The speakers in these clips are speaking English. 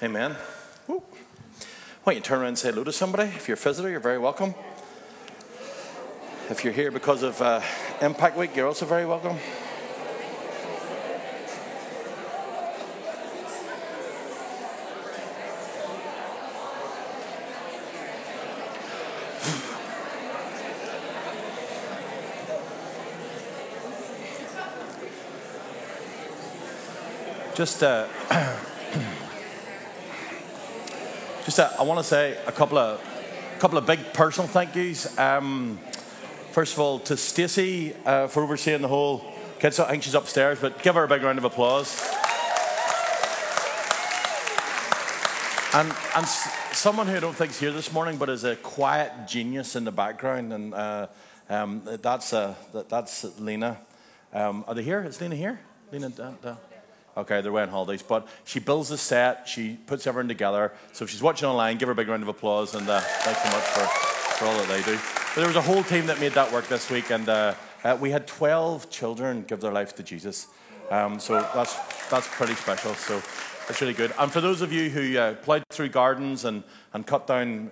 Amen. Woo. Why don't you turn around and say hello to somebody? If you're a visitor, you're very welcome. If you're here because of uh, Impact Week, you're also very welcome. Just, uh, just uh, I want to say a couple of, couple of big personal thank yous. Um, first of all, to Stacey uh, for overseeing the whole kids. I think she's upstairs, but give her a big round of applause. And, and someone who I don't think is here this morning, but is a quiet genius in the background, and uh, um, that's, uh, that, that's Lena. Um, are they here? Is Lena here? Lena. Okay, they're away on holidays, but she builds the set, she puts everything together. So if she's watching online, give her a big round of applause, and uh, thanks so much for, for all that they do. But there was a whole team that made that work this week, and uh, uh, we had 12 children give their life to Jesus. Um, so that's, that's pretty special. So it's really good. And for those of you who uh, ploughed through gardens and, and cut down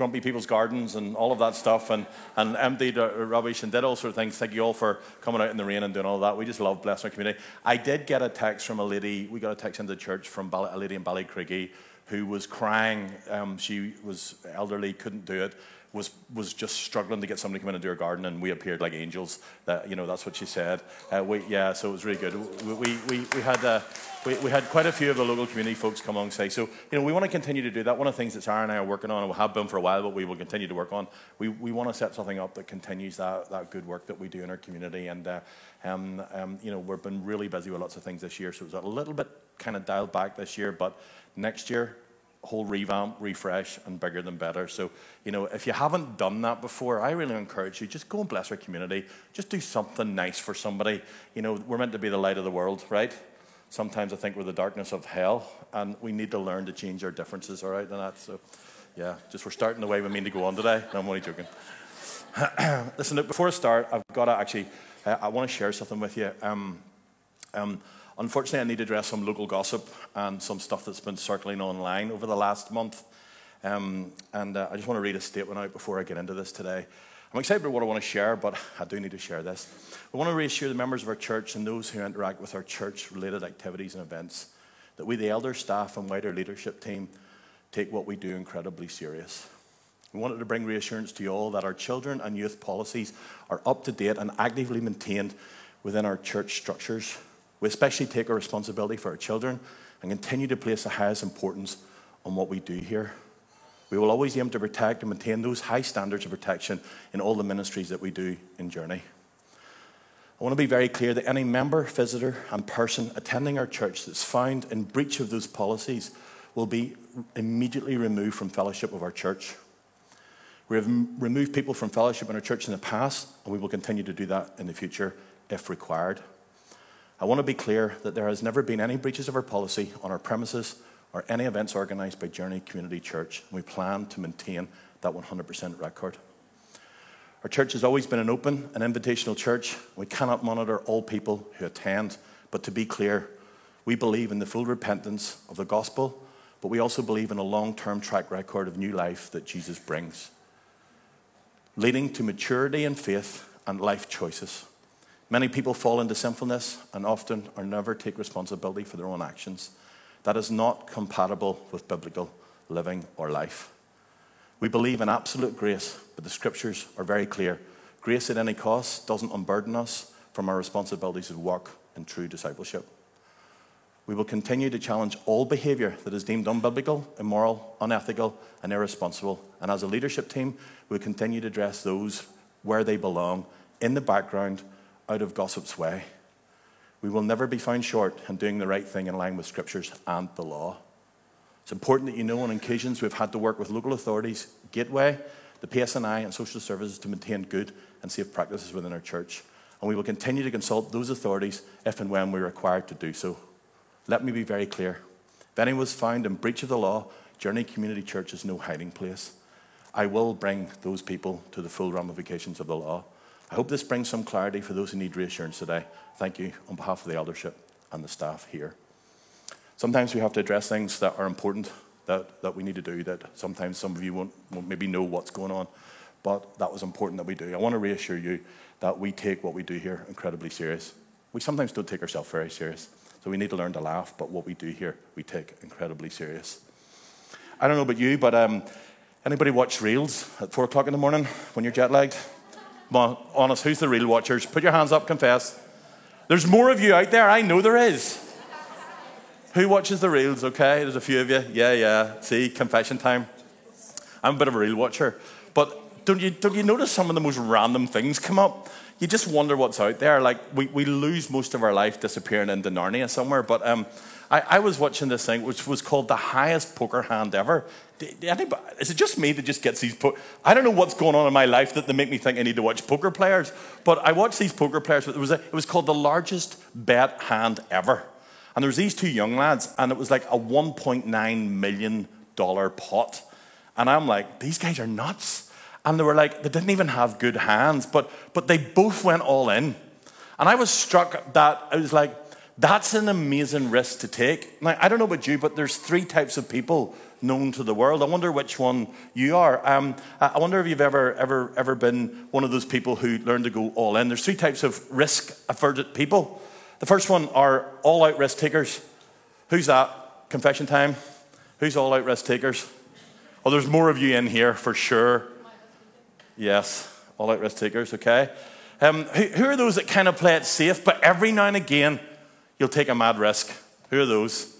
grumpy people's gardens and all of that stuff and, and emptied rubbish and did all sort of things. Thank you all for coming out in the rain and doing all that. We just love blessing our community. I did get a text from a lady, we got a text into the church from a lady in Ballycraigy who was crying. Um, she was elderly, couldn't do it was was just struggling to get somebody to come in and do her garden, and we appeared like angels. That you know, that's what she said. Uh, we, yeah, so it was really good. We we, we, we had uh, we, we had quite a few of the local community folks come alongside. So you know, we want to continue to do that. One of the things that Sarah and I are working on, and we have been for a while, but we will continue to work on. We we want to set something up that continues that that good work that we do in our community, and uh, um, um, you know, we've been really busy with lots of things this year, so it was a little bit kind of dialed back this year, but next year whole revamp, refresh, and bigger than better. So, you know, if you haven't done that before, I really encourage you just go and bless our community. Just do something nice for somebody. You know, we're meant to be the light of the world, right? Sometimes I think we're the darkness of hell, and we need to learn to change our differences, all right, and that. So, yeah, just we're starting the way we mean to go on today. No, I'm only joking. Listen, before I start, I've got to actually, uh, I want to share something with you. Um, um, Unfortunately, I need to address some local gossip and some stuff that's been circling online over the last month. Um, and uh, I just want to read a statement out before I get into this today. I'm excited about what I want to share, but I do need to share this. I want to reassure the members of our church and those who interact with our church related activities and events that we, the elder staff and wider leadership team, take what we do incredibly serious. We wanted to bring reassurance to you all that our children and youth policies are up to date and actively maintained within our church structures we especially take our responsibility for our children and continue to place the highest importance on what we do here. We will always aim to protect and maintain those high standards of protection in all the ministries that we do in Journey. I want to be very clear that any member, visitor, and person attending our church that's found in breach of those policies will be immediately removed from fellowship of our church. We have removed people from fellowship in our church in the past, and we will continue to do that in the future if required. I want to be clear that there has never been any breaches of our policy on our premises or any events organised by Journey Community Church. We plan to maintain that 100% record. Our church has always been an open and invitational church. We cannot monitor all people who attend, but to be clear, we believe in the full repentance of the gospel, but we also believe in a long term track record of new life that Jesus brings, leading to maturity in faith and life choices. Many people fall into sinfulness and often or never take responsibility for their own actions. That is not compatible with biblical living or life. We believe in absolute grace, but the scriptures are very clear. Grace at any cost doesn't unburden us from our responsibilities of work and true discipleship. We will continue to challenge all behavior that is deemed unbiblical, immoral, unethical, and irresponsible. And as a leadership team, we will continue to address those where they belong in the background out of gossip's way. We will never be found short in doing the right thing in line with scriptures and the law. It's important that you know on occasions we've had to work with local authorities, Gateway, the PSNI, and social services to maintain good and safe practices within our church. And we will continue to consult those authorities if and when we're required to do so. Let me be very clear. If anyone was found in breach of the law, Journey Community Church is no hiding place. I will bring those people to the full ramifications of the law. I hope this brings some clarity for those who need reassurance today. Thank you on behalf of the eldership and the staff here. Sometimes we have to address things that are important that, that we need to do that sometimes some of you won't, won't maybe know what's going on, but that was important that we do. I want to reassure you that we take what we do here incredibly serious. We sometimes don't take ourselves very serious, so we need to learn to laugh, but what we do here, we take incredibly serious. I don't know about you, but um, anybody watch reels at four o'clock in the morning when you're jet lagged? Honest, who's the real watchers? Put your hands up, confess. There's more of you out there, I know there is. Who watches the reels? Okay, there's a few of you. Yeah, yeah. See, confession time. I'm a bit of a reel watcher. But don't you, don't you notice some of the most random things come up? You just wonder what's out there. Like, we, we lose most of our life disappearing into Narnia somewhere. But um, I, I was watching this thing which was called the highest poker hand ever. Anybody, is it just me that just gets these? Po- I don't know what's going on in my life that they make me think I need to watch poker players. But I watched these poker players. It was, a, it was called the largest bet hand ever. And there was these two young lads, and it was like a $1.9 million pot. And I'm like, these guys are nuts. And they were like, they didn't even have good hands, but, but they both went all in. And I was struck that I was like, that's an amazing risk to take. Now, I don't know about you, but there's three types of people known to the world. I wonder which one you are. Um, I wonder if you've ever, ever, ever been one of those people who learned to go all in. There's three types of risk averted people. The first one are all out risk takers. Who's that? Confession time. Who's all out risk takers? Oh, there's more of you in here for sure. Yes, all out risk takers, okay. Um, who, who are those that kind of play it safe, but every now and again you'll take a mad risk? Who are those?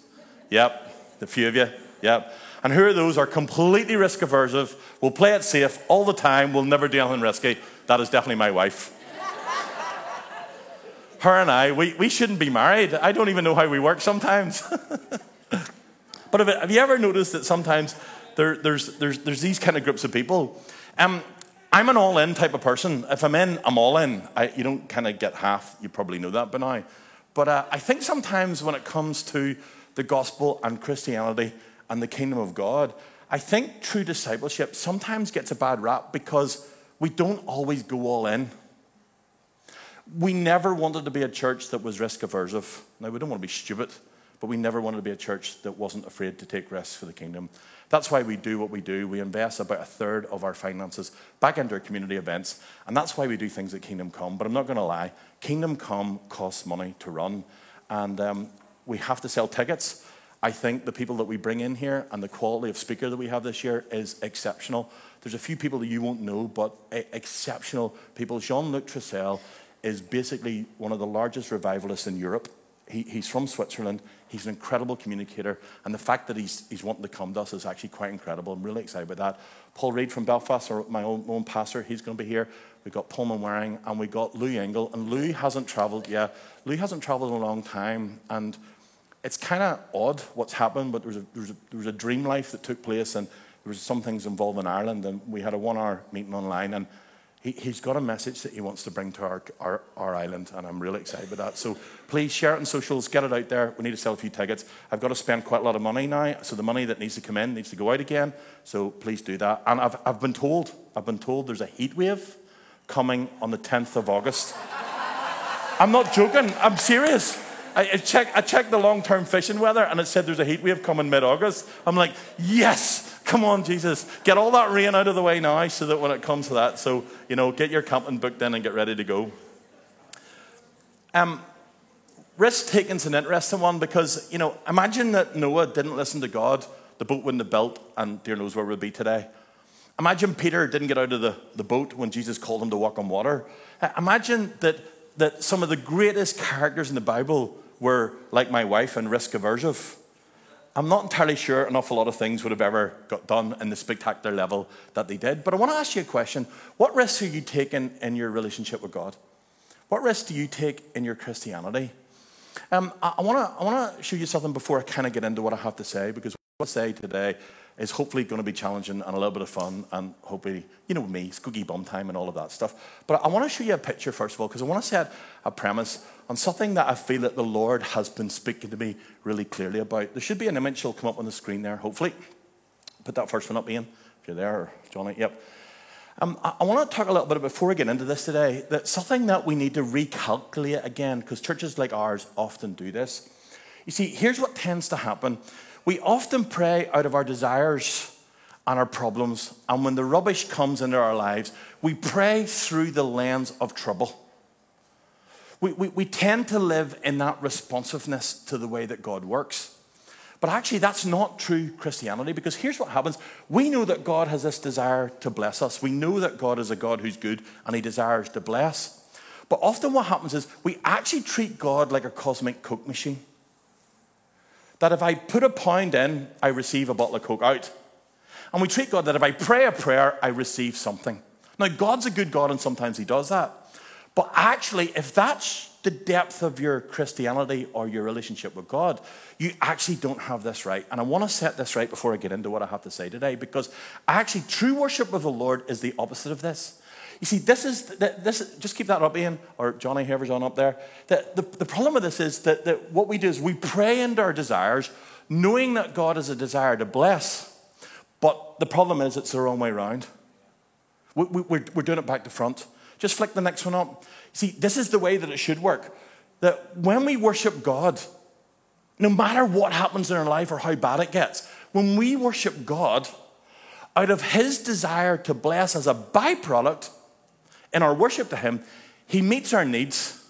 Yep, the few of you. Yep. And who are those are completely risk aversive, will play it safe all the time, will never do anything risky? That is definitely my wife her and I, we, we shouldn't be married. I don't even know how we work sometimes. but have, have, you ever noticed that sometimes there, there's, there's, there's these kind of groups of people? Um, I'm an all in type of person. If I'm in, I'm all in. I, you don't kind of get half. You probably know that by now. But uh, I think sometimes when it comes to the gospel and Christianity and the kingdom of God, I think true discipleship sometimes gets a bad rap because we don't always go all in we never wanted to be a church that was risk aversive. Now, we don't want to be stupid, but we never wanted to be a church that wasn't afraid to take risks for the kingdom. That's why we do what we do. We invest about a third of our finances back into our community events, and that's why we do things at Kingdom Come. But I'm not going to lie, Kingdom Come costs money to run, and um, we have to sell tickets. I think the people that we bring in here and the quality of speaker that we have this year is exceptional. There's a few people that you won't know, but exceptional people. Jean Luc Trachsel is basically one of the largest revivalists in Europe. He, he's from Switzerland. He's an incredible communicator. And the fact that he's, he's wanting to come to us is actually quite incredible. I'm really excited about that. Paul Reid from Belfast, or my own, own pastor, he's going to be here. We've got Paul Manwaring and we've got Lou Engle. And Lou hasn't traveled, yet. Lou hasn't traveled in a long time. And it's kind of odd what's happened, but there was, a, there, was a, there was a dream life that took place and there was some things involved in Ireland. And we had a one hour meeting online. And he, has got a message that he wants to bring to our, our, our, island, and I'm really excited about that. So please share it on socials, get it out there. We need to sell a few tickets. I've got to spend quite a lot of money now, so the money that needs to come in needs to go out again. So please do that. And I've, I've been told, I've been told there's a heat wave coming on the 10th of August. I'm not joking, I'm serious. I, I, check, I checked the long term fishing weather and it said there's a heat wave coming mid August. I'm like, yes, Come on, Jesus. Get all that rain out of the way now so that when it comes to that, so, you know, get your camping booked in and get ready to go. Um, risk taking's an interesting one because, you know, imagine that Noah didn't listen to God, the boat wouldn't have built, and dear knows where we'd be today. Imagine Peter didn't get out of the, the boat when Jesus called him to walk on water. Uh, imagine that, that some of the greatest characters in the Bible were like my wife and risk aversive. I'm not entirely sure an awful lot of things would have ever got done in the spectacular level that they did. But I want to ask you a question. What risks are you taking in your relationship with God? What risks do you take in your Christianity? Um, I, I want to show you something before I kind of get into what I have to say, because what I say today is hopefully going to be challenging and a little bit of fun, and hopefully, you know me, skooky bum time and all of that stuff. But I want to show you a picture, first of all, because I want to set a premise on something that I feel that the Lord has been speaking to me really clearly about. There should be an image that'll come up on the screen there, hopefully. Put that first one up, Ian, if you're there, or Johnny. Yep. Um, I want to talk a little bit before we get into this today. That something that we need to recalculate again, because churches like ours often do this. You see, here's what tends to happen we often pray out of our desires and our problems, and when the rubbish comes into our lives, we pray through the lens of trouble. We, we, we tend to live in that responsiveness to the way that God works. But actually, that's not true Christianity because here's what happens. We know that God has this desire to bless us. We know that God is a God who's good and he desires to bless. But often what happens is we actually treat God like a cosmic Coke machine. That if I put a pound in, I receive a bottle of Coke out. And we treat God that if I pray a prayer, I receive something. Now, God's a good God and sometimes he does that. But actually, if that's the depth of your Christianity or your relationship with God, you actually don't have this right. And I want to set this right before I get into what I have to say today, because actually, true worship of the Lord is the opposite of this. You see, this is, this, just keep that up, Ian, or Johnny, whoever's on up there. The, the, the problem with this is that, that what we do is we pray into our desires, knowing that God has a desire to bless, but the problem is it's the wrong way around. We, we, we're, we're doing it back to front. Just flick the next one up. See, this is the way that it should work. That when we worship God, no matter what happens in our life or how bad it gets, when we worship God, out of His desire to bless as a byproduct in our worship to Him, He meets our needs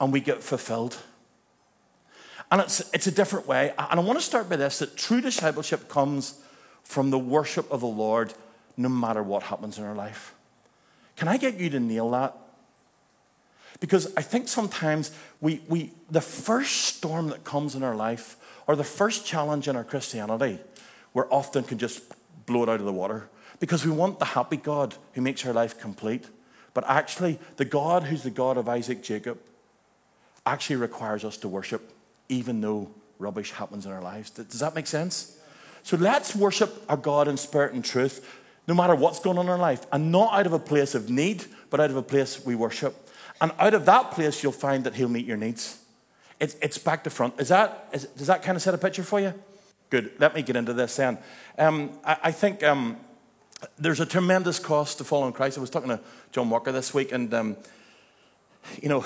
and we get fulfilled. And it's, it's a different way. And I want to start by this that true discipleship comes from the worship of the Lord no matter what happens in our life. Can I get you to nail that? Because I think sometimes we, we, the first storm that comes in our life, or the first challenge in our Christianity, we often can just blow it out of the water. Because we want the happy God who makes our life complete. But actually, the God who's the God of Isaac, Jacob, actually requires us to worship, even though rubbish happens in our lives. Does that make sense? So let's worship our God in spirit and truth no matter what's going on in our life, and not out of a place of need, but out of a place we worship. And out of that place, you'll find that He'll meet your needs. It's, it's back to front. Is that, is, does that kind of set a picture for you? Good. Let me get into this then. Um, I, I, think um, there's a tremendous cost to following Christ. I was talking to John Walker this week, and um, you know,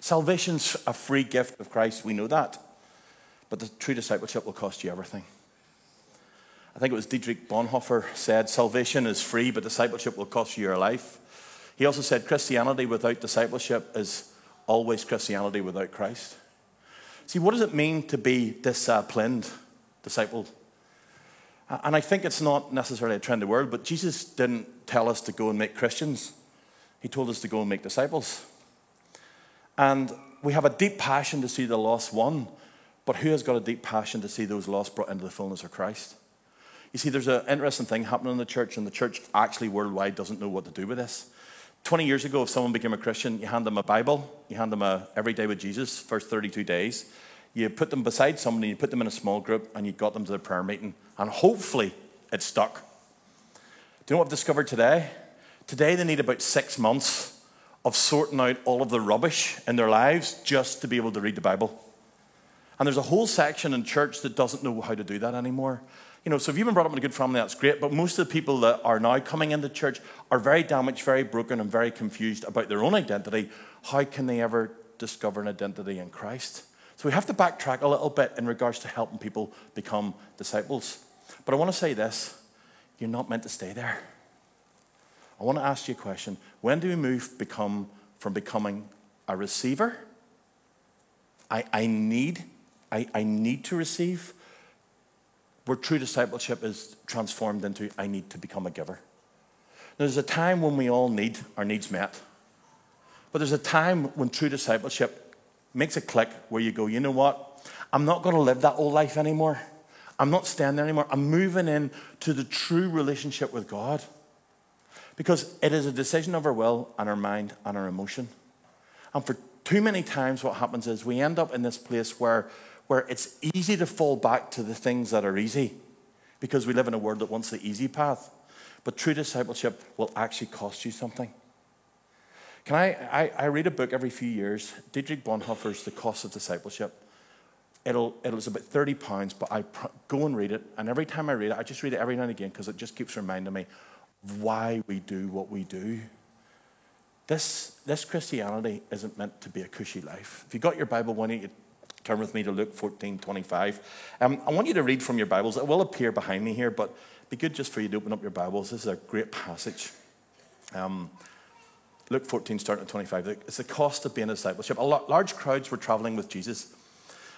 salvation's a free gift of Christ. We know that. But the true discipleship will cost you everything. I think it was Dietrich Bonhoeffer said, Salvation is free, but discipleship will cost you your life. He also said, Christianity without discipleship is always Christianity without Christ. See, what does it mean to be disciplined, discipled? And I think it's not necessarily a trendy word, but Jesus didn't tell us to go and make Christians. He told us to go and make disciples. And we have a deep passion to see the lost won, but who has got a deep passion to see those lost brought into the fullness of Christ? You see, there's an interesting thing happening in the church, and the church actually worldwide doesn't know what to do with this. 20 years ago, if someone became a Christian, you hand them a Bible, you hand them a Every Day with Jesus, first 32 days. You put them beside somebody, you put them in a small group, and you got them to the prayer meeting, and hopefully it stuck. Do you know what I've discovered today? Today, they need about six months of sorting out all of the rubbish in their lives just to be able to read the Bible. And there's a whole section in church that doesn't know how to do that anymore you know, so if you've been brought up in a good family, that's great. But most of the people that are now coming into church are very damaged, very broken, and very confused about their own identity. How can they ever discover an identity in Christ? So we have to backtrack a little bit in regards to helping people become disciples. But I want to say this you're not meant to stay there. I want to ask you a question. When do we move become from becoming a receiver? I, I need, I, I need to receive where true discipleship is transformed into I need to become a giver. There's a time when we all need our needs met, but there's a time when true discipleship makes a click where you go, you know what? I'm not going to live that old life anymore. I'm not staying there anymore. I'm moving in to the true relationship with God. Because it is a decision of our will and our mind and our emotion. And for too many times, what happens is we end up in this place where where it's easy to fall back to the things that are easy because we live in a world that wants the easy path. But true discipleship will actually cost you something. Can I, I, I read a book every few years, Dietrich Bonhoeffer's The Cost of Discipleship. It'll, it'll about 30 pounds, but I pr- go and read it. And every time I read it, I just read it every now and again because it just keeps reminding me why we do what we do. This, this Christianity isn't meant to be a cushy life. If you got your Bible, why don't you turn with me to Luke 14 25. Um, I want you to read from your Bibles. It will appear behind me here, but it'd be good just for you to open up your Bibles. This is a great passage. Um, Luke 14, starting at 25. It's the cost of being a discipleship. A large crowds were traveling with Jesus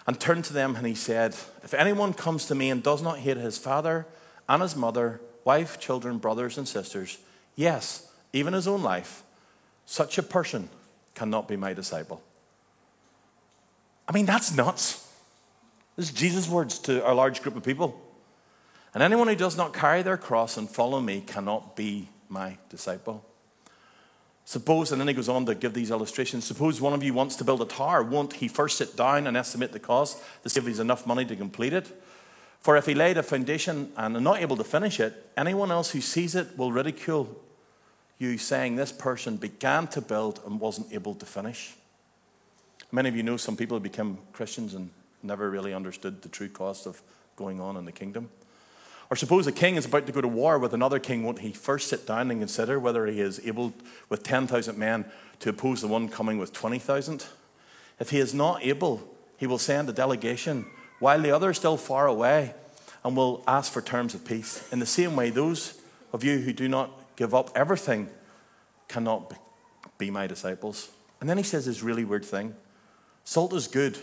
and turned to them and he said, If anyone comes to me and does not hate his father and his mother, wife, children, brothers, and sisters, yes, even his own life, such a person cannot be my disciple. I mean, that's nuts. This is Jesus' words to a large group of people. And anyone who does not carry their cross and follow me cannot be my disciple. Suppose, and then he goes on to give these illustrations. Suppose one of you wants to build a tower. Won't he first sit down and estimate the cost to see if he's enough money to complete it? For if he laid a foundation and are not able to finish it, anyone else who sees it will ridicule you, saying, This person began to build and wasn't able to finish. Many of you know some people who become Christians and never really understood the true cost of going on in the kingdom. Or suppose a king is about to go to war with another king, won't he first sit down and consider whether he is able, with 10,000 men, to oppose the one coming with 20,000? If he is not able, he will send a delegation while the other is still far away and will ask for terms of peace. In the same way, those of you who do not give up everything cannot be my disciples. And then he says this really weird thing Salt is good,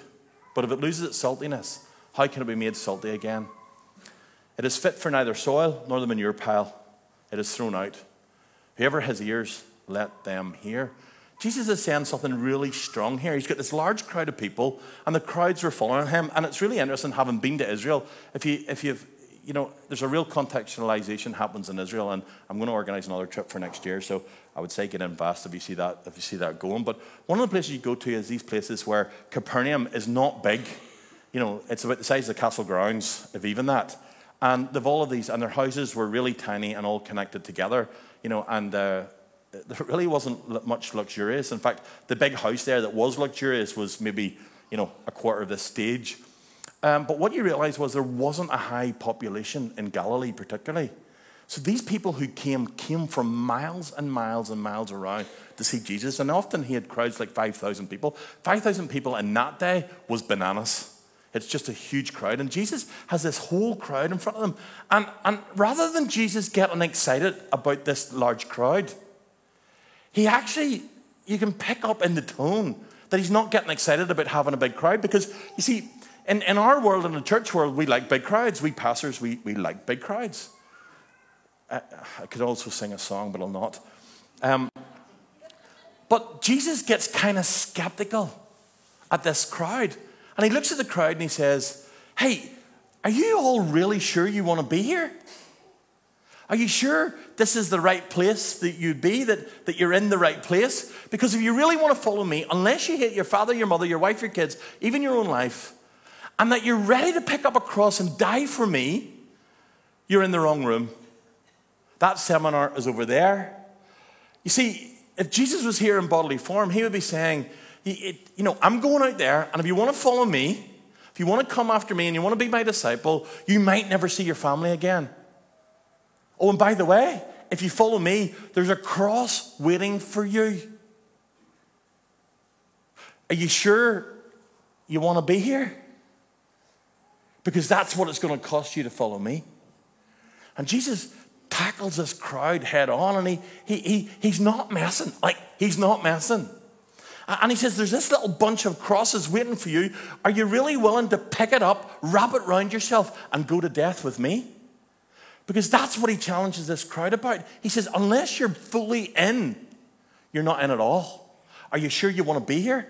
but if it loses its saltiness, how can it be made salty again? It is fit for neither soil nor the manure pile. It is thrown out. Whoever has ears, let them hear. Jesus is saying something really strong here. He's got this large crowd of people, and the crowds were following him. And it's really interesting, having been to Israel, if, you, if you've you know, there's a real contextualization happens in Israel, and I'm going to organize another trip for next year. So I would say get in fast if you see that if you see that going. But one of the places you go to is these places where Capernaum is not big. You know, it's about the size of the castle grounds, if even that. And they've all of these, and their houses were really tiny and all connected together. You know, and uh, there really wasn't much luxurious. In fact, the big house there that was luxurious was maybe you know a quarter of this stage. Um, but what you realize was there wasn't a high population in Galilee, particularly. So these people who came came from miles and miles and miles around to see Jesus, and often he had crowds like 5,000 people. 5,000 people in that day was bananas. It's just a huge crowd. And Jesus has this whole crowd in front of him. And, and rather than Jesus getting excited about this large crowd, he actually, you can pick up in the tone that he's not getting excited about having a big crowd because, you see, in, in our world, in the church world, we like big crowds. We pastors, we, we like big crowds. I, I could also sing a song, but I'll not. Um, but Jesus gets kind of skeptical at this crowd. And he looks at the crowd and he says, Hey, are you all really sure you want to be here? Are you sure this is the right place that you'd be, that, that you're in the right place? Because if you really want to follow me, unless you hate your father, your mother, your wife, your kids, even your own life, and that you're ready to pick up a cross and die for me, you're in the wrong room. That seminar is over there. You see, if Jesus was here in bodily form, he would be saying, You know, I'm going out there, and if you want to follow me, if you want to come after me and you want to be my disciple, you might never see your family again. Oh, and by the way, if you follow me, there's a cross waiting for you. Are you sure you want to be here? because that's what it's going to cost you to follow me. And Jesus tackles this crowd head on and he, he, he, he's not messing. Like, he's not messing. And he says, There's this little bunch of crosses waiting for you. Are you really willing to pick it up, wrap it around yourself, and go to death with me? Because that's what he challenges this crowd about. He says, Unless you're fully in, you're not in at all. Are you sure you want to be here?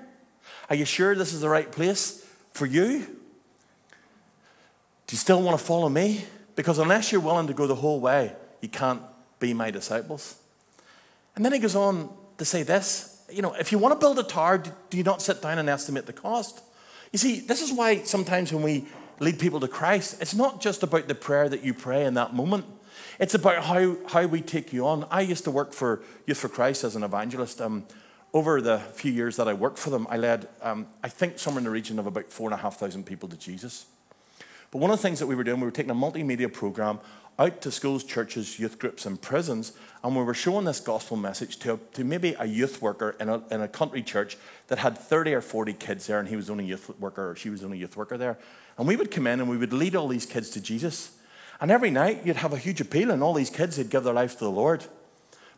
Are you sure this is the right place for you? Do you still want to follow me? Because unless you're willing to go the whole way, you can't be my disciples. And then he goes on to say this you know, if you want to build a tower, do you not sit down and estimate the cost? You see, this is why sometimes when we lead people to Christ, it's not just about the prayer that you pray in that moment. It's about how, how we take you on. I used to work for Youth for Christ as an evangelist. Um, over the few years that I worked for them, I led, um, I think, somewhere in the region of about four and a half thousand people to Jesus. But one of the things that we were doing, we were taking a multimedia program out to schools, churches, youth groups, and prisons, and we were showing this gospel message to, to maybe a youth worker in a, in a country church that had 30 or 40 kids there, and he was only a youth worker, or she was only a youth worker there. And we would come in and we would lead all these kids to Jesus. And every night you'd have a huge appeal, and all these kids would give their life to the Lord.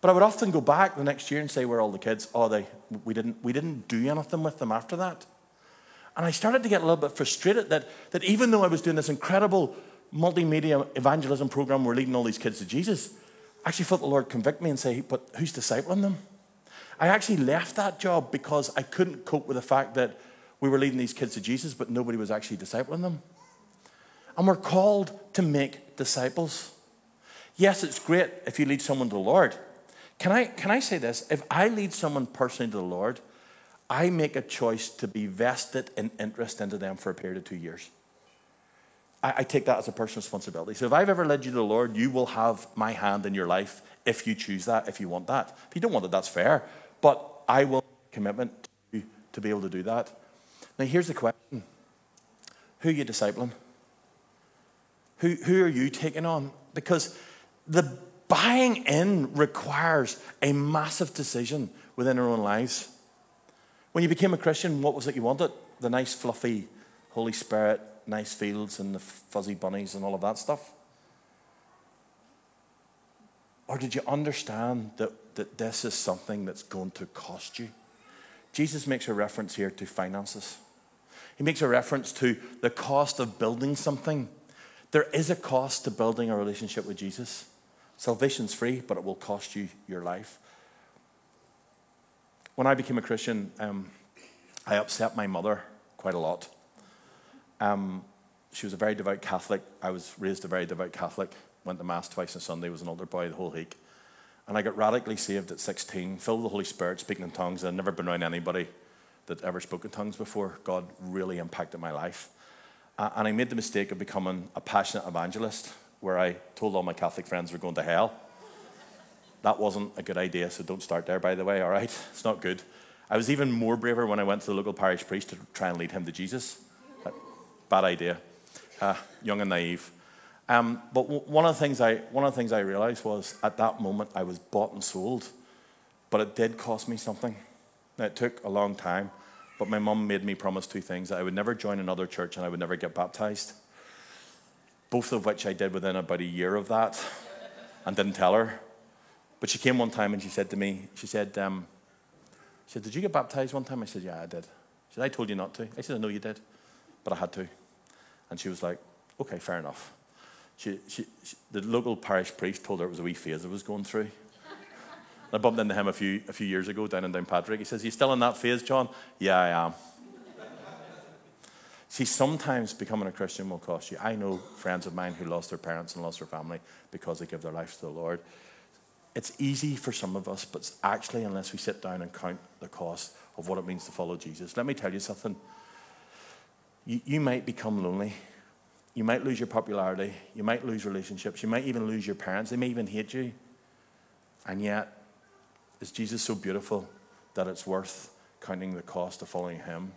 But I would often go back the next year and say, Where are all the kids? Oh, they, we, didn't, we didn't do anything with them after that. And I started to get a little bit frustrated that, that even though I was doing this incredible multimedia evangelism program, we're leading all these kids to Jesus, I actually felt the Lord convict me and say, But who's discipling them? I actually left that job because I couldn't cope with the fact that we were leading these kids to Jesus, but nobody was actually discipling them. And we're called to make disciples. Yes, it's great if you lead someone to the Lord. Can I, can I say this? If I lead someone personally to the Lord, I make a choice to be vested in interest into them for a period of two years. I, I take that as a personal responsibility. So if I've ever led you to the Lord, you will have my hand in your life if you choose that, if you want that. If you don't want it, that's fair. But I will commitment to, to be able to do that. Now, here's the question Who are you discipling? Who, who are you taking on? Because the buying in requires a massive decision within our own lives. When you became a Christian, what was it you wanted? The nice, fluffy Holy Spirit, nice fields, and the fuzzy bunnies, and all of that stuff? Or did you understand that, that this is something that's going to cost you? Jesus makes a reference here to finances. He makes a reference to the cost of building something. There is a cost to building a relationship with Jesus. Salvation's free, but it will cost you your life. When I became a Christian, um, I upset my mother quite a lot. Um, she was a very devout Catholic. I was raised a very devout Catholic. Went to Mass twice on Sunday, was an altar boy the whole week. And I got radically saved at 16, filled with the Holy Spirit, speaking in tongues. I'd never been around anybody that ever spoke in tongues before. God really impacted my life. Uh, and I made the mistake of becoming a passionate evangelist, where I told all my Catholic friends we're going to hell. That wasn't a good idea, so don't start there, by the way, all right? It's not good. I was even more braver when I went to the local parish priest to try and lead him to Jesus. Bad idea. Uh, young and naive. Um, but w- one, of the things I, one of the things I realized was at that moment I was bought and sold, but it did cost me something. Now, it took a long time, but my mum made me promise two things that I would never join another church and I would never get baptized. Both of which I did within about a year of that and didn't tell her. But she came one time and she said to me, she said, um, she said, Did you get baptized one time? I said, Yeah, I did. She said, I told you not to. I said, I know you did, but I had to. And she was like, Okay, fair enough. She, she, she, the local parish priest told her it was a wee phase I was going through. I bumped into him a few, a few years ago down in Downpatrick. He says, You still in that phase, John? Yeah, I am. See, sometimes becoming a Christian will cost you. I know friends of mine who lost their parents and lost their family because they give their life to the Lord. It's easy for some of us, but actually, unless we sit down and count the cost of what it means to follow Jesus, let me tell you something. You, you might become lonely. You might lose your popularity. You might lose relationships. You might even lose your parents. They may even hate you. And yet, is Jesus so beautiful that it's worth counting the cost of following him?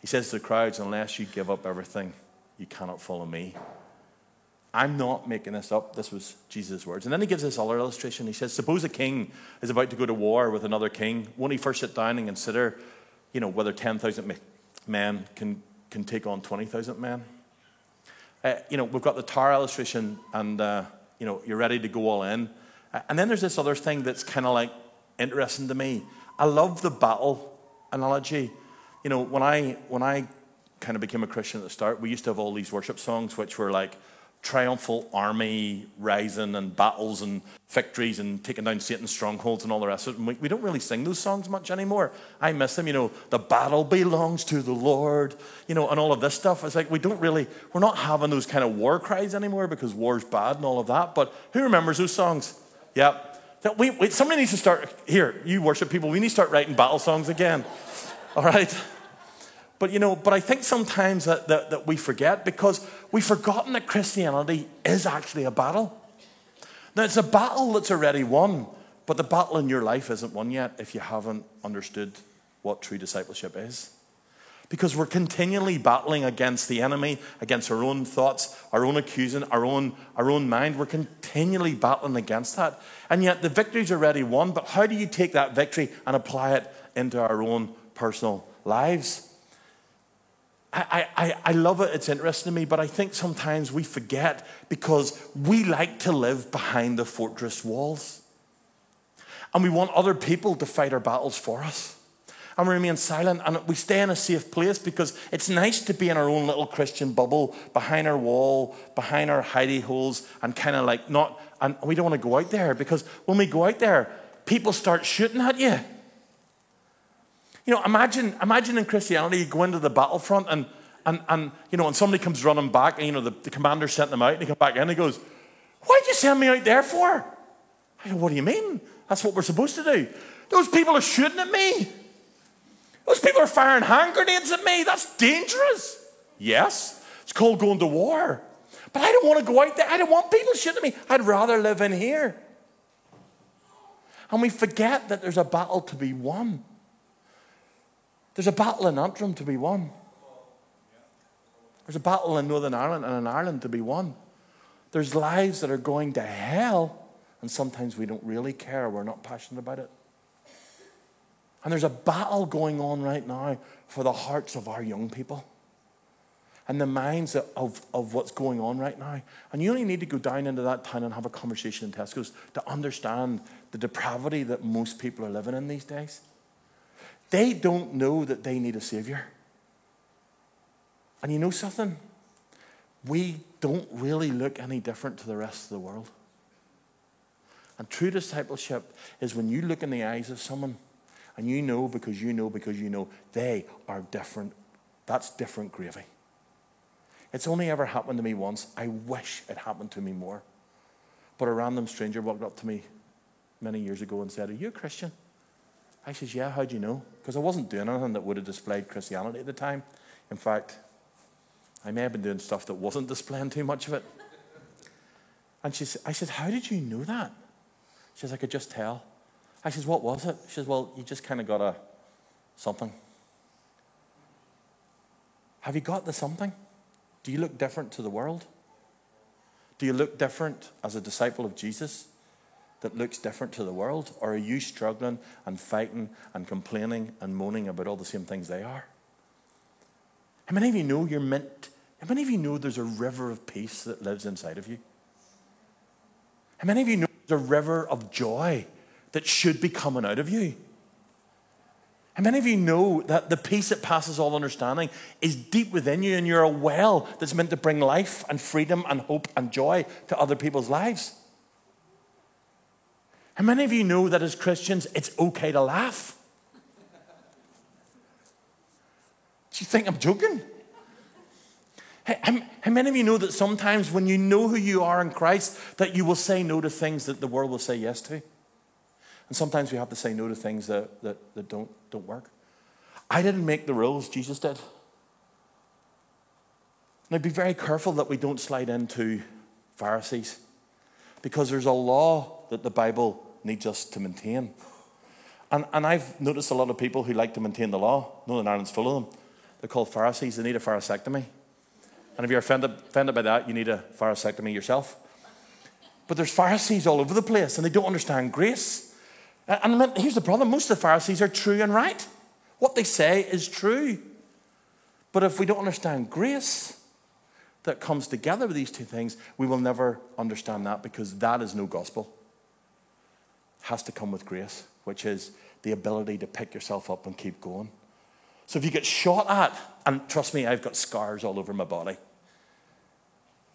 He says to the crowds, Unless you give up everything, you cannot follow me. I'm not making this up. This was Jesus' words. And then he gives this other illustration. He says, Suppose a king is about to go to war with another king. Won't he first sit down and consider, you know, whether 10,000 men can, can take on 20,000 men? Uh, you know, we've got the tower illustration, and, uh, you know, you're ready to go all in. Uh, and then there's this other thing that's kind of like interesting to me. I love the battle analogy. You know, when I, when I kind of became a Christian at the start, we used to have all these worship songs which were like, triumphal army rising and battles and victories and taking down Satan's strongholds and all the rest of it. And we, we, don't really sing those songs much anymore. I miss them, you know, the battle belongs to the Lord, you know, and all of this stuff. It's like we don't really, we're not having those kind of war cries anymore because war's bad and all of that. But who remembers those songs? Yep. We, we, somebody needs to start, here, you worship people, we need to start writing battle songs again. All right? But you know, but I think sometimes that, that, that we forget because we've forgotten that Christianity is actually a battle. Now, it's a battle that's already won, but the battle in your life isn't won yet if you haven't understood what true discipleship is. Because we're continually battling against the enemy, against our own thoughts, our own accusing, our own, our own mind. We're continually battling against that. And yet the victory's already won, but how do you take that victory and apply it into our own personal lives? I, I, I love it, it's interesting to me, but I think sometimes we forget because we like to live behind the fortress walls. And we want other people to fight our battles for us. And we remain silent and we stay in a safe place because it's nice to be in our own little Christian bubble, behind our wall, behind our hidey holes, and kind of like not, and we don't want to go out there because when we go out there, people start shooting at you. You know, imagine, imagine in Christianity, you go into the battlefront and, and, and you know, and somebody comes running back and, you know, the, the commander sent them out and he comes back in and he goes, Why'd you send me out there for? I go, What do you mean? That's what we're supposed to do. Those people are shooting at me. Those people are firing hand grenades at me. That's dangerous. Yes, it's called going to war. But I don't want to go out there. I don't want people shooting at me. I'd rather live in here. And we forget that there's a battle to be won. There's a battle in Antrim to be won. There's a battle in Northern Ireland and in Ireland to be won. There's lives that are going to hell, and sometimes we don't really care. We're not passionate about it. And there's a battle going on right now for the hearts of our young people and the minds of, of what's going on right now. And you only need to go down into that town and have a conversation in Tesco's to understand the depravity that most people are living in these days. They don't know that they need a Savior. And you know something? We don't really look any different to the rest of the world. And true discipleship is when you look in the eyes of someone and you know because you know because you know they are different. That's different gravy. It's only ever happened to me once. I wish it happened to me more. But a random stranger walked up to me many years ago and said, Are you a Christian? I says, Yeah, how'd you know? Because I wasn't doing anything that would have displayed Christianity at the time. In fact, I may have been doing stuff that wasn't displaying too much of it. And she said, I said, How did you know that? She says, I could just tell. I says, What was it? She says, Well, you just kind of got a something. Have you got the something? Do you look different to the world? Do you look different as a disciple of Jesus? That looks different to the world? Or are you struggling and fighting and complaining and moaning about all the same things they are? How many of you know you're meant? How many of you know there's a river of peace that lives inside of you? How many of you know there's a river of joy that should be coming out of you? How many of you know that the peace that passes all understanding is deep within you and you're a well that's meant to bring life and freedom and hope and joy to other people's lives? How many of you know that as Christians, it's okay to laugh? Do you think I'm joking? How, many of you know that sometimes when you know who you are in Christ, that you will say no to things that the world will say yes to? And sometimes we have to say no to things that, that, that don't, don't work. I didn't make the rules, Jesus did. Now be very careful that we don't slide into Pharisees because there's a law that the Bible needs us to maintain. And, and I've noticed a lot of people who like to maintain the law. Northern Ireland's full of them. They're called Pharisees. They need a pharisectomy. And if you're offended, offended by that, you need a pharisectomy yourself. But there's Pharisees all over the place, and they don't understand grace. And here's the problem most of the Pharisees are true and right. What they say is true. But if we don't understand grace, that comes together with these two things, we will never understand that because that is no gospel. Has to come with grace, which is the ability to pick yourself up and keep going. So if you get shot at, and trust me, I've got scars all over my body.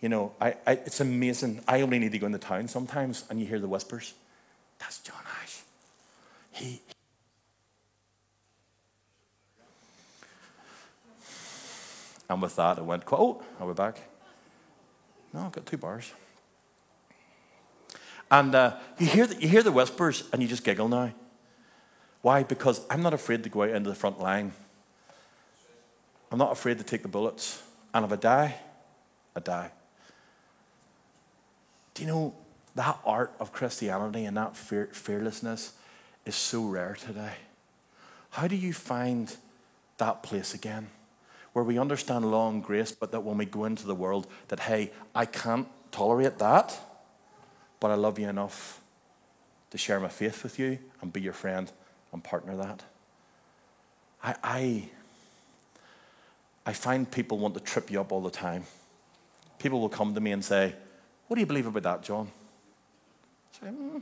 You know, I, I, it's amazing. I only need to go in the town sometimes, and you hear the whispers. That's John Ashe. He, And with that, I went, "Quote." oh, are we back? No, I've got two bars. And uh, you, hear the, you hear the whispers and you just giggle now. Why? Because I'm not afraid to go out into the front line. I'm not afraid to take the bullets. And if I die, I die. Do you know that art of Christianity and that fear, fearlessness is so rare today? How do you find that place again? where we understand law and grace, but that when we go into the world, that, hey, I can't tolerate that, but I love you enough to share my faith with you and be your friend and partner that. I, I, I find people want to trip you up all the time. People will come to me and say, What do you believe about that, John? I say, mm,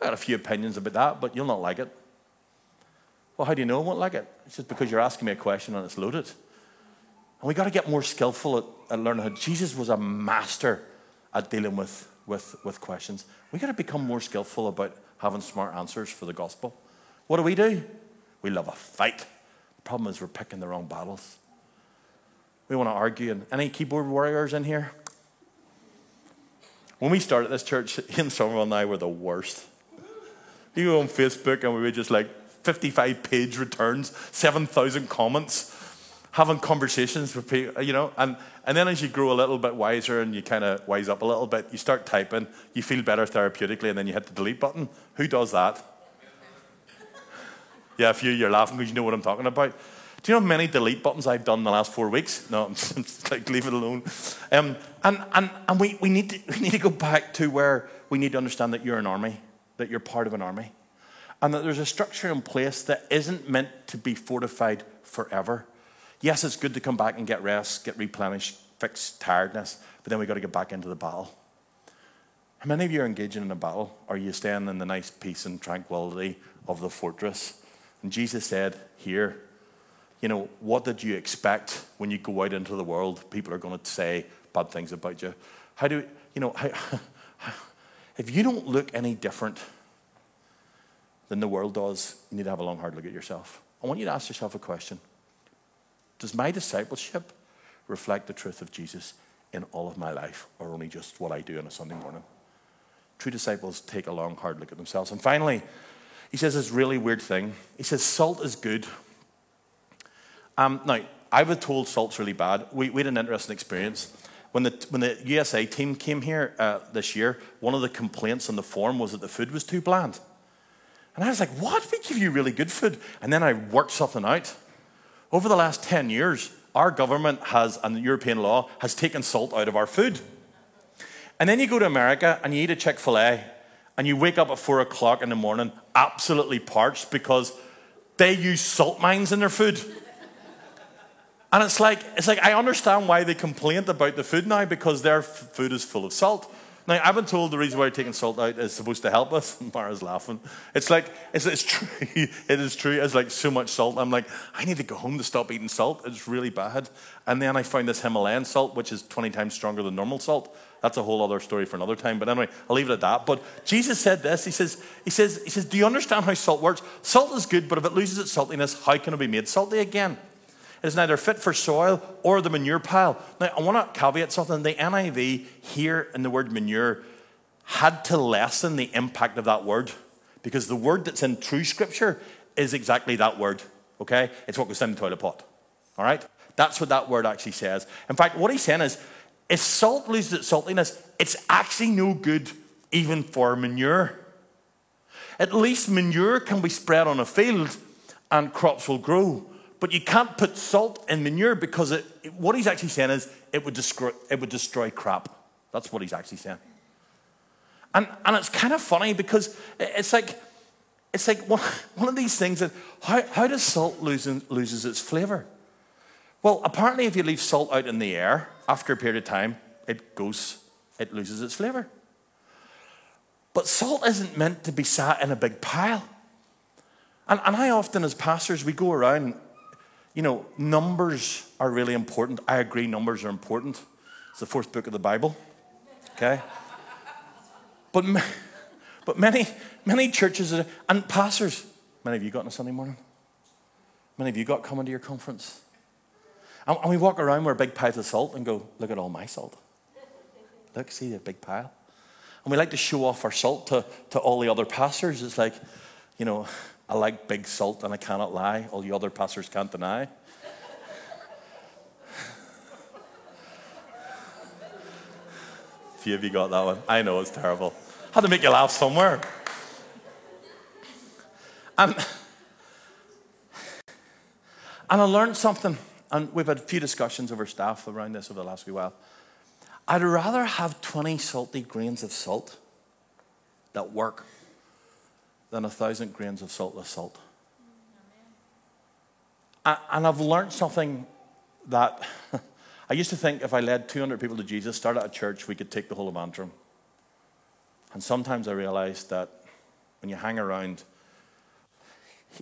I got a few opinions about that, but you'll not like it. Well, how do you know I won't like it? It's just because you're asking me a question and it's loaded. And we got to get more skillful at, at learning how Jesus was a master at dealing with, with, with questions. We got to become more skillful about having smart answers for the gospel. What do we do? We love a fight. The problem is we're picking the wrong battles. We want to argue. And any keyboard warriors in here? When we started this church, Ian Somerville and I were the worst. You go on Facebook and we were just like 55 page returns, 7,000 comments, having conversations with people, you know. And, and then as you grow a little bit wiser and you kind of wise up a little bit, you start typing, you feel better therapeutically, and then you hit the delete button. Who does that? Yeah, a few, you're laughing because you know what I'm talking about. Do you know how many delete buttons I've done in the last four weeks? No, I'm just like, leave it alone. Um, and and, and we, we, need to, we need to go back to where we need to understand that you're an army, that you're part of an army, and that there's a structure in place that isn't meant to be fortified forever. Yes, it's good to come back and get rest, get replenished, fix tiredness, but then we've got to get back into the battle. How many of you are engaging in a battle? Are you staying in the nice peace and tranquility of the fortress? And Jesus said, Here, you know, what did you expect when you go out into the world? People are going to say bad things about you. How do, you know, how, if you don't look any different than the world does, you need to have a long, hard look at yourself. I want you to ask yourself a question Does my discipleship reflect the truth of Jesus in all of my life, or only just what I do on a Sunday morning? True disciples take a long, hard look at themselves. And finally, he says this really weird thing. He says, Salt is good um, now, I was told salt's really bad. We, we had an interesting experience. When the, when the USA team came here uh, this year, one of the complaints on the form was that the food was too bland. And I was like, what? We give you really good food. And then I worked something out. Over the last 10 years, our government has, and European law, has taken salt out of our food. And then you go to America and you eat a Chick fil A and you wake up at four o'clock in the morning absolutely parched because they use salt mines in their food. And it's like, it's like I understand why they complained about the food now because their food is full of salt. Now, I've been told the reason why taking salt out is supposed to help us. Mara's laughing. It's like, it's, it's true. it is true. It's like so much salt. I'm like, I need to go home to stop eating salt. It's really bad. And then I found this Himalayan salt, which is 20 times stronger than normal salt. That's a whole other story for another time. But anyway, I'll leave it at that. But Jesus said this. He says, he says, he says, Do you understand how salt works? Salt is good, but if it loses its saltiness, how can it be made salty again? Is neither fit for soil or the manure pile. Now, I want to caveat something. The NIV here in the word manure had to lessen the impact of that word because the word that's in true scripture is exactly that word. Okay? It's what goes in the toilet pot. All right? That's what that word actually says. In fact, what he's saying is if salt loses its saltiness, it's actually no good even for manure. At least manure can be spread on a field and crops will grow. But you can't put salt in manure because it, what he's actually saying is it would, destroy, it would destroy crap. That's what he's actually saying. And, and it's kind of funny because it's like, it's like one, one of these things that how, how does salt lose, loses its flavor? Well, apparently, if you leave salt out in the air after a period of time, it goes, it loses its flavor. But salt isn't meant to be sat in a big pile. And, and I often, as pastors, we go around you know, numbers are really important. I agree, numbers are important. It's the fourth book of the Bible. Okay? But, but many, many churches and pastors, many of you got on a Sunday morning? Many of you got coming to your conference? And, and we walk around with big pile of salt and go, look at all my salt. Look, see the big pile. And we like to show off our salt to, to all the other pastors. It's like, you know, I like big salt and I cannot lie. All the other pastors can't deny. few of you got that one. I know it's terrible. Had to make you laugh somewhere. And, and I learned something. and we've had a few discussions over staff around this over the last few while. I'd rather have 20 salty grains of salt that work than a thousand grains of saltless salt. And I've learned something that I used to think if I led 200 people to Jesus, started a church, we could take the whole of Antrim. And sometimes I realized that when you hang around,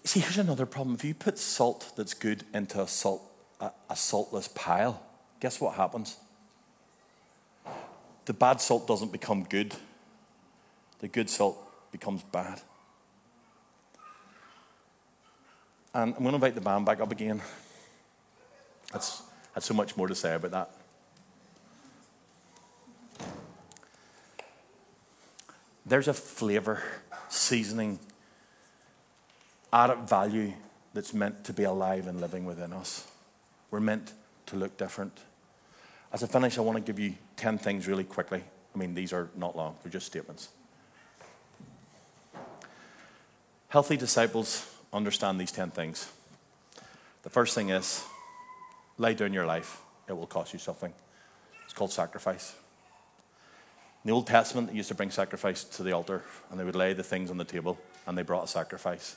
see, here's another problem. If you put salt that's good into a, salt, a, a saltless pile, guess what happens? The bad salt doesn't become good, the good salt becomes bad. And I'm going to invite the band back up again. That's, that's so much more to say about that. There's a flavor, seasoning, added value that's meant to be alive and living within us. We're meant to look different. As I finish, I want to give you 10 things really quickly. I mean, these are not long, they're just statements. Healthy disciples understand these 10 things. The first thing is lay down your life, it will cost you something. It's called sacrifice. In the Old Testament, they used to bring sacrifice to the altar and they would lay the things on the table and they brought a sacrifice.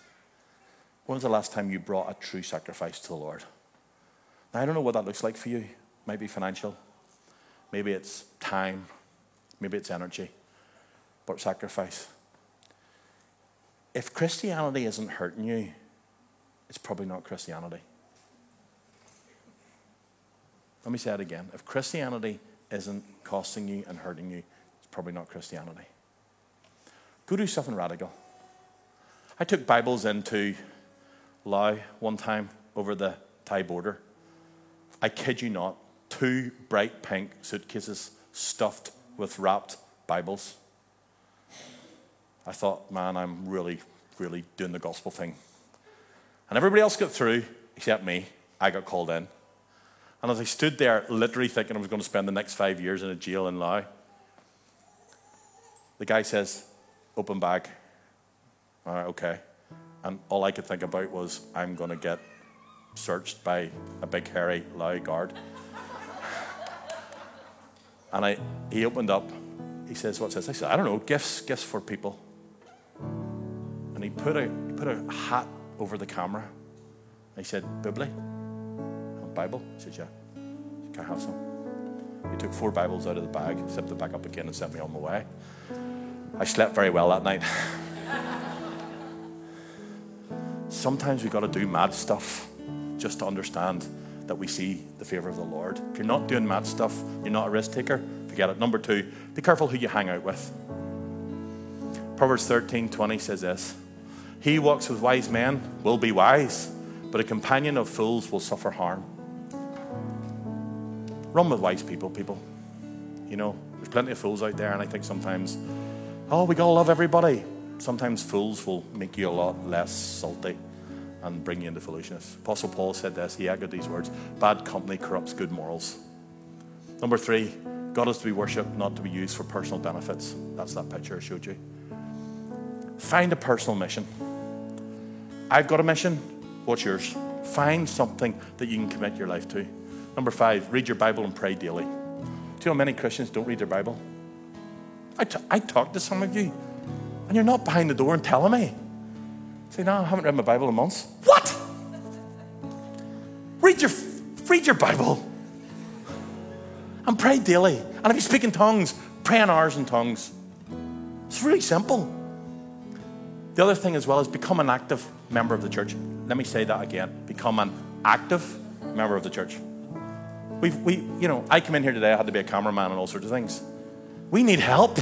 When was the last time you brought a true sacrifice to the Lord? Now, I don't know what that looks like for you. Maybe financial, maybe it's time, maybe it's energy, but sacrifice if Christianity isn't hurting you, it's probably not Christianity. Let me say it again. If Christianity isn't costing you and hurting you, it's probably not Christianity. Go do something radical. I took Bibles into Laos one time over the Thai border. I kid you not, two bright pink suitcases stuffed with wrapped Bibles. I thought, man, I'm really, really doing the gospel thing. And everybody else got through except me. I got called in. And as I stood there, literally thinking I was going to spend the next five years in a jail in Laos, the guy says, Open bag. All right, okay. And all I could think about was, I'm going to get searched by a big, hairy Lao guard. and I, he opened up. He says, What's this? I said, I don't know, gifts, gifts for people and he put a, he put a hat over the camera. I said, Bibli? Bible? He said, yeah. Can I have some? He took four Bibles out of the bag, zipped it back up again, and sent me on my way. I slept very well that night. Sometimes we've got to do mad stuff just to understand that we see the favor of the Lord. If you're not doing mad stuff, you're not a risk taker, forget it. Number two, be careful who you hang out with. Proverbs 13 20 says this he walks with wise men will be wise, but a companion of fools will suffer harm. Run with wise people, people. You know, there's plenty of fools out there, and I think sometimes, oh, we gotta love everybody. Sometimes fools will make you a lot less salty and bring you into foolishness. Apostle Paul said this, he echoed these words bad company corrupts good morals. Number three, God is to be worshipped, not to be used for personal benefits. That's that picture I showed you. Find a personal mission. I've got a mission. What's yours? Find something that you can commit your life to. Number five, read your Bible and pray daily. Do you know many Christians don't read their Bible? I, t- I talk to some of you, and you're not behind the door and telling me. Say, no, I haven't read my Bible in months. What? Read your, read your Bible and pray daily. And if you speak in tongues, pray in hours in tongues. It's really simple. The other thing as well is become an active member of the church. Let me say that again. Become an active member of the church. We've, we, you know, I come in here today, I had to be a cameraman and all sorts of things. We need help.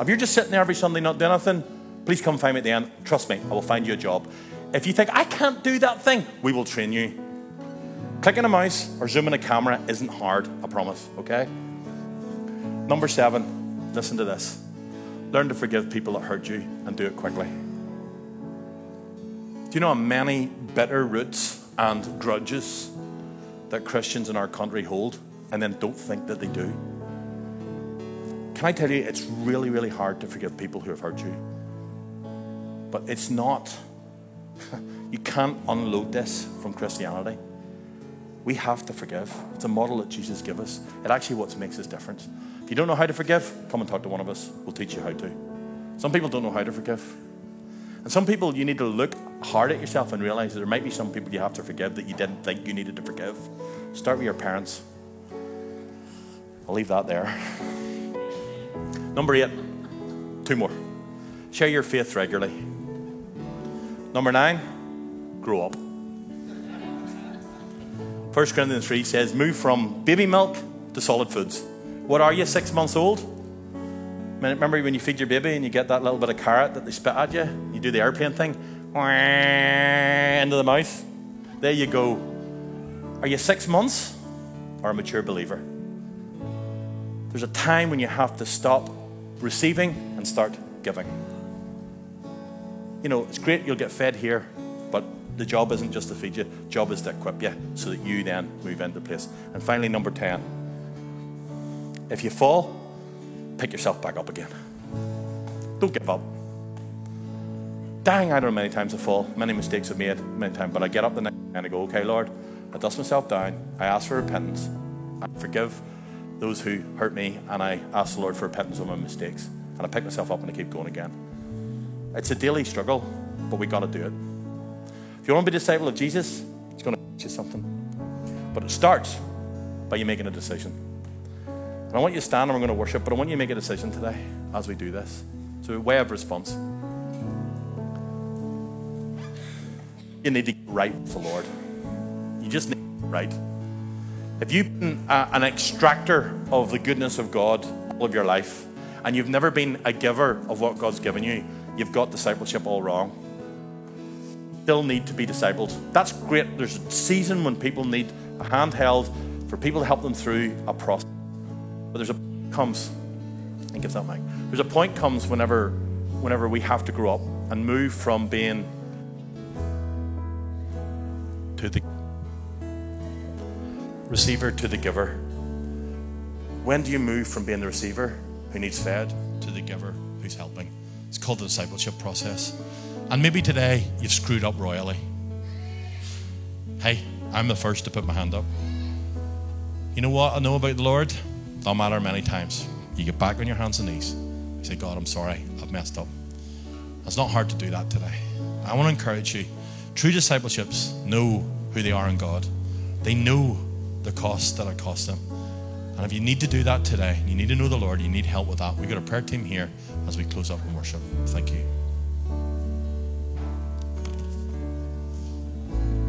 If you're just sitting there every Sunday not doing anything, please come find me at the end. Trust me, I will find you a job. If you think, I can't do that thing, we will train you. Clicking a mouse or zooming a camera isn't hard, I promise, okay? Number seven, listen to this. Learn to forgive people that hurt you and do it quickly. Do you know how many bitter roots and grudges that Christians in our country hold and then don't think that they do? Can I tell you, it's really, really hard to forgive people who have hurt you. But it's not, you can't unload this from Christianity. We have to forgive. It's a model that Jesus gave us. It actually what makes us different. If you don't know how to forgive, come and talk to one of us. We'll teach you how to. Some people don't know how to forgive. And some people, you need to look hard at yourself and realize that there might be some people you have to forgive that you didn't think you needed to forgive. Start with your parents. I'll leave that there. Number eight, two more. Share your faith regularly. Number nine, grow up. 1 Corinthians 3 says, move from baby milk to solid foods. What are you, six months old? Remember when you feed your baby and you get that little bit of carrot that they spit at you? Do the airplane thing, into the mouth. There you go. Are you six months or a mature believer? There's a time when you have to stop receiving and start giving. You know, it's great you'll get fed here, but the job isn't just to feed you, job is to equip you so that you then move into place. And finally, number 10. If you fall, pick yourself back up again. Don't give up. Dang, I don't know how many times I fall, many mistakes I've made, many times, but I get up the next day and I go, okay, Lord, I dust myself down, I ask for repentance, I forgive those who hurt me, and I ask the Lord for repentance of my mistakes. And I pick myself up and I keep going again. It's a daily struggle, but we got to do it. If you want to be a disciple of Jesus, it's going to teach you something. But it starts by you making a decision. And I want you to stand and we're going to worship, but I want you to make a decision today as we do this. So, a way of response. You need to get right with the Lord. You just need to get right. If you've been a, an extractor of the goodness of God all of your life, and you've never been a giver of what God's given you, you've got discipleship all wrong. Still need to be discipled. That's great. There's a season when people need a handheld for people to help them through a process. But there's a comes, think it's that mic. There's a point comes whenever, whenever we have to grow up and move from being to the receiver to the giver. When do you move from being the receiver who needs fed to the giver who's helping? It's called the discipleship process. And maybe today you've screwed up royally. Hey, I'm the first to put my hand up. You know what I know about the Lord? No matter many times. You get back on your hands and knees. You say, God, I'm sorry. I've messed up. It's not hard to do that today. I want to encourage you. True discipleships know who they are in God. They know the cost that it costs them. And if you need to do that today, you need to know the Lord, you need help with that, we've got a prayer team here as we close up in worship. Thank you.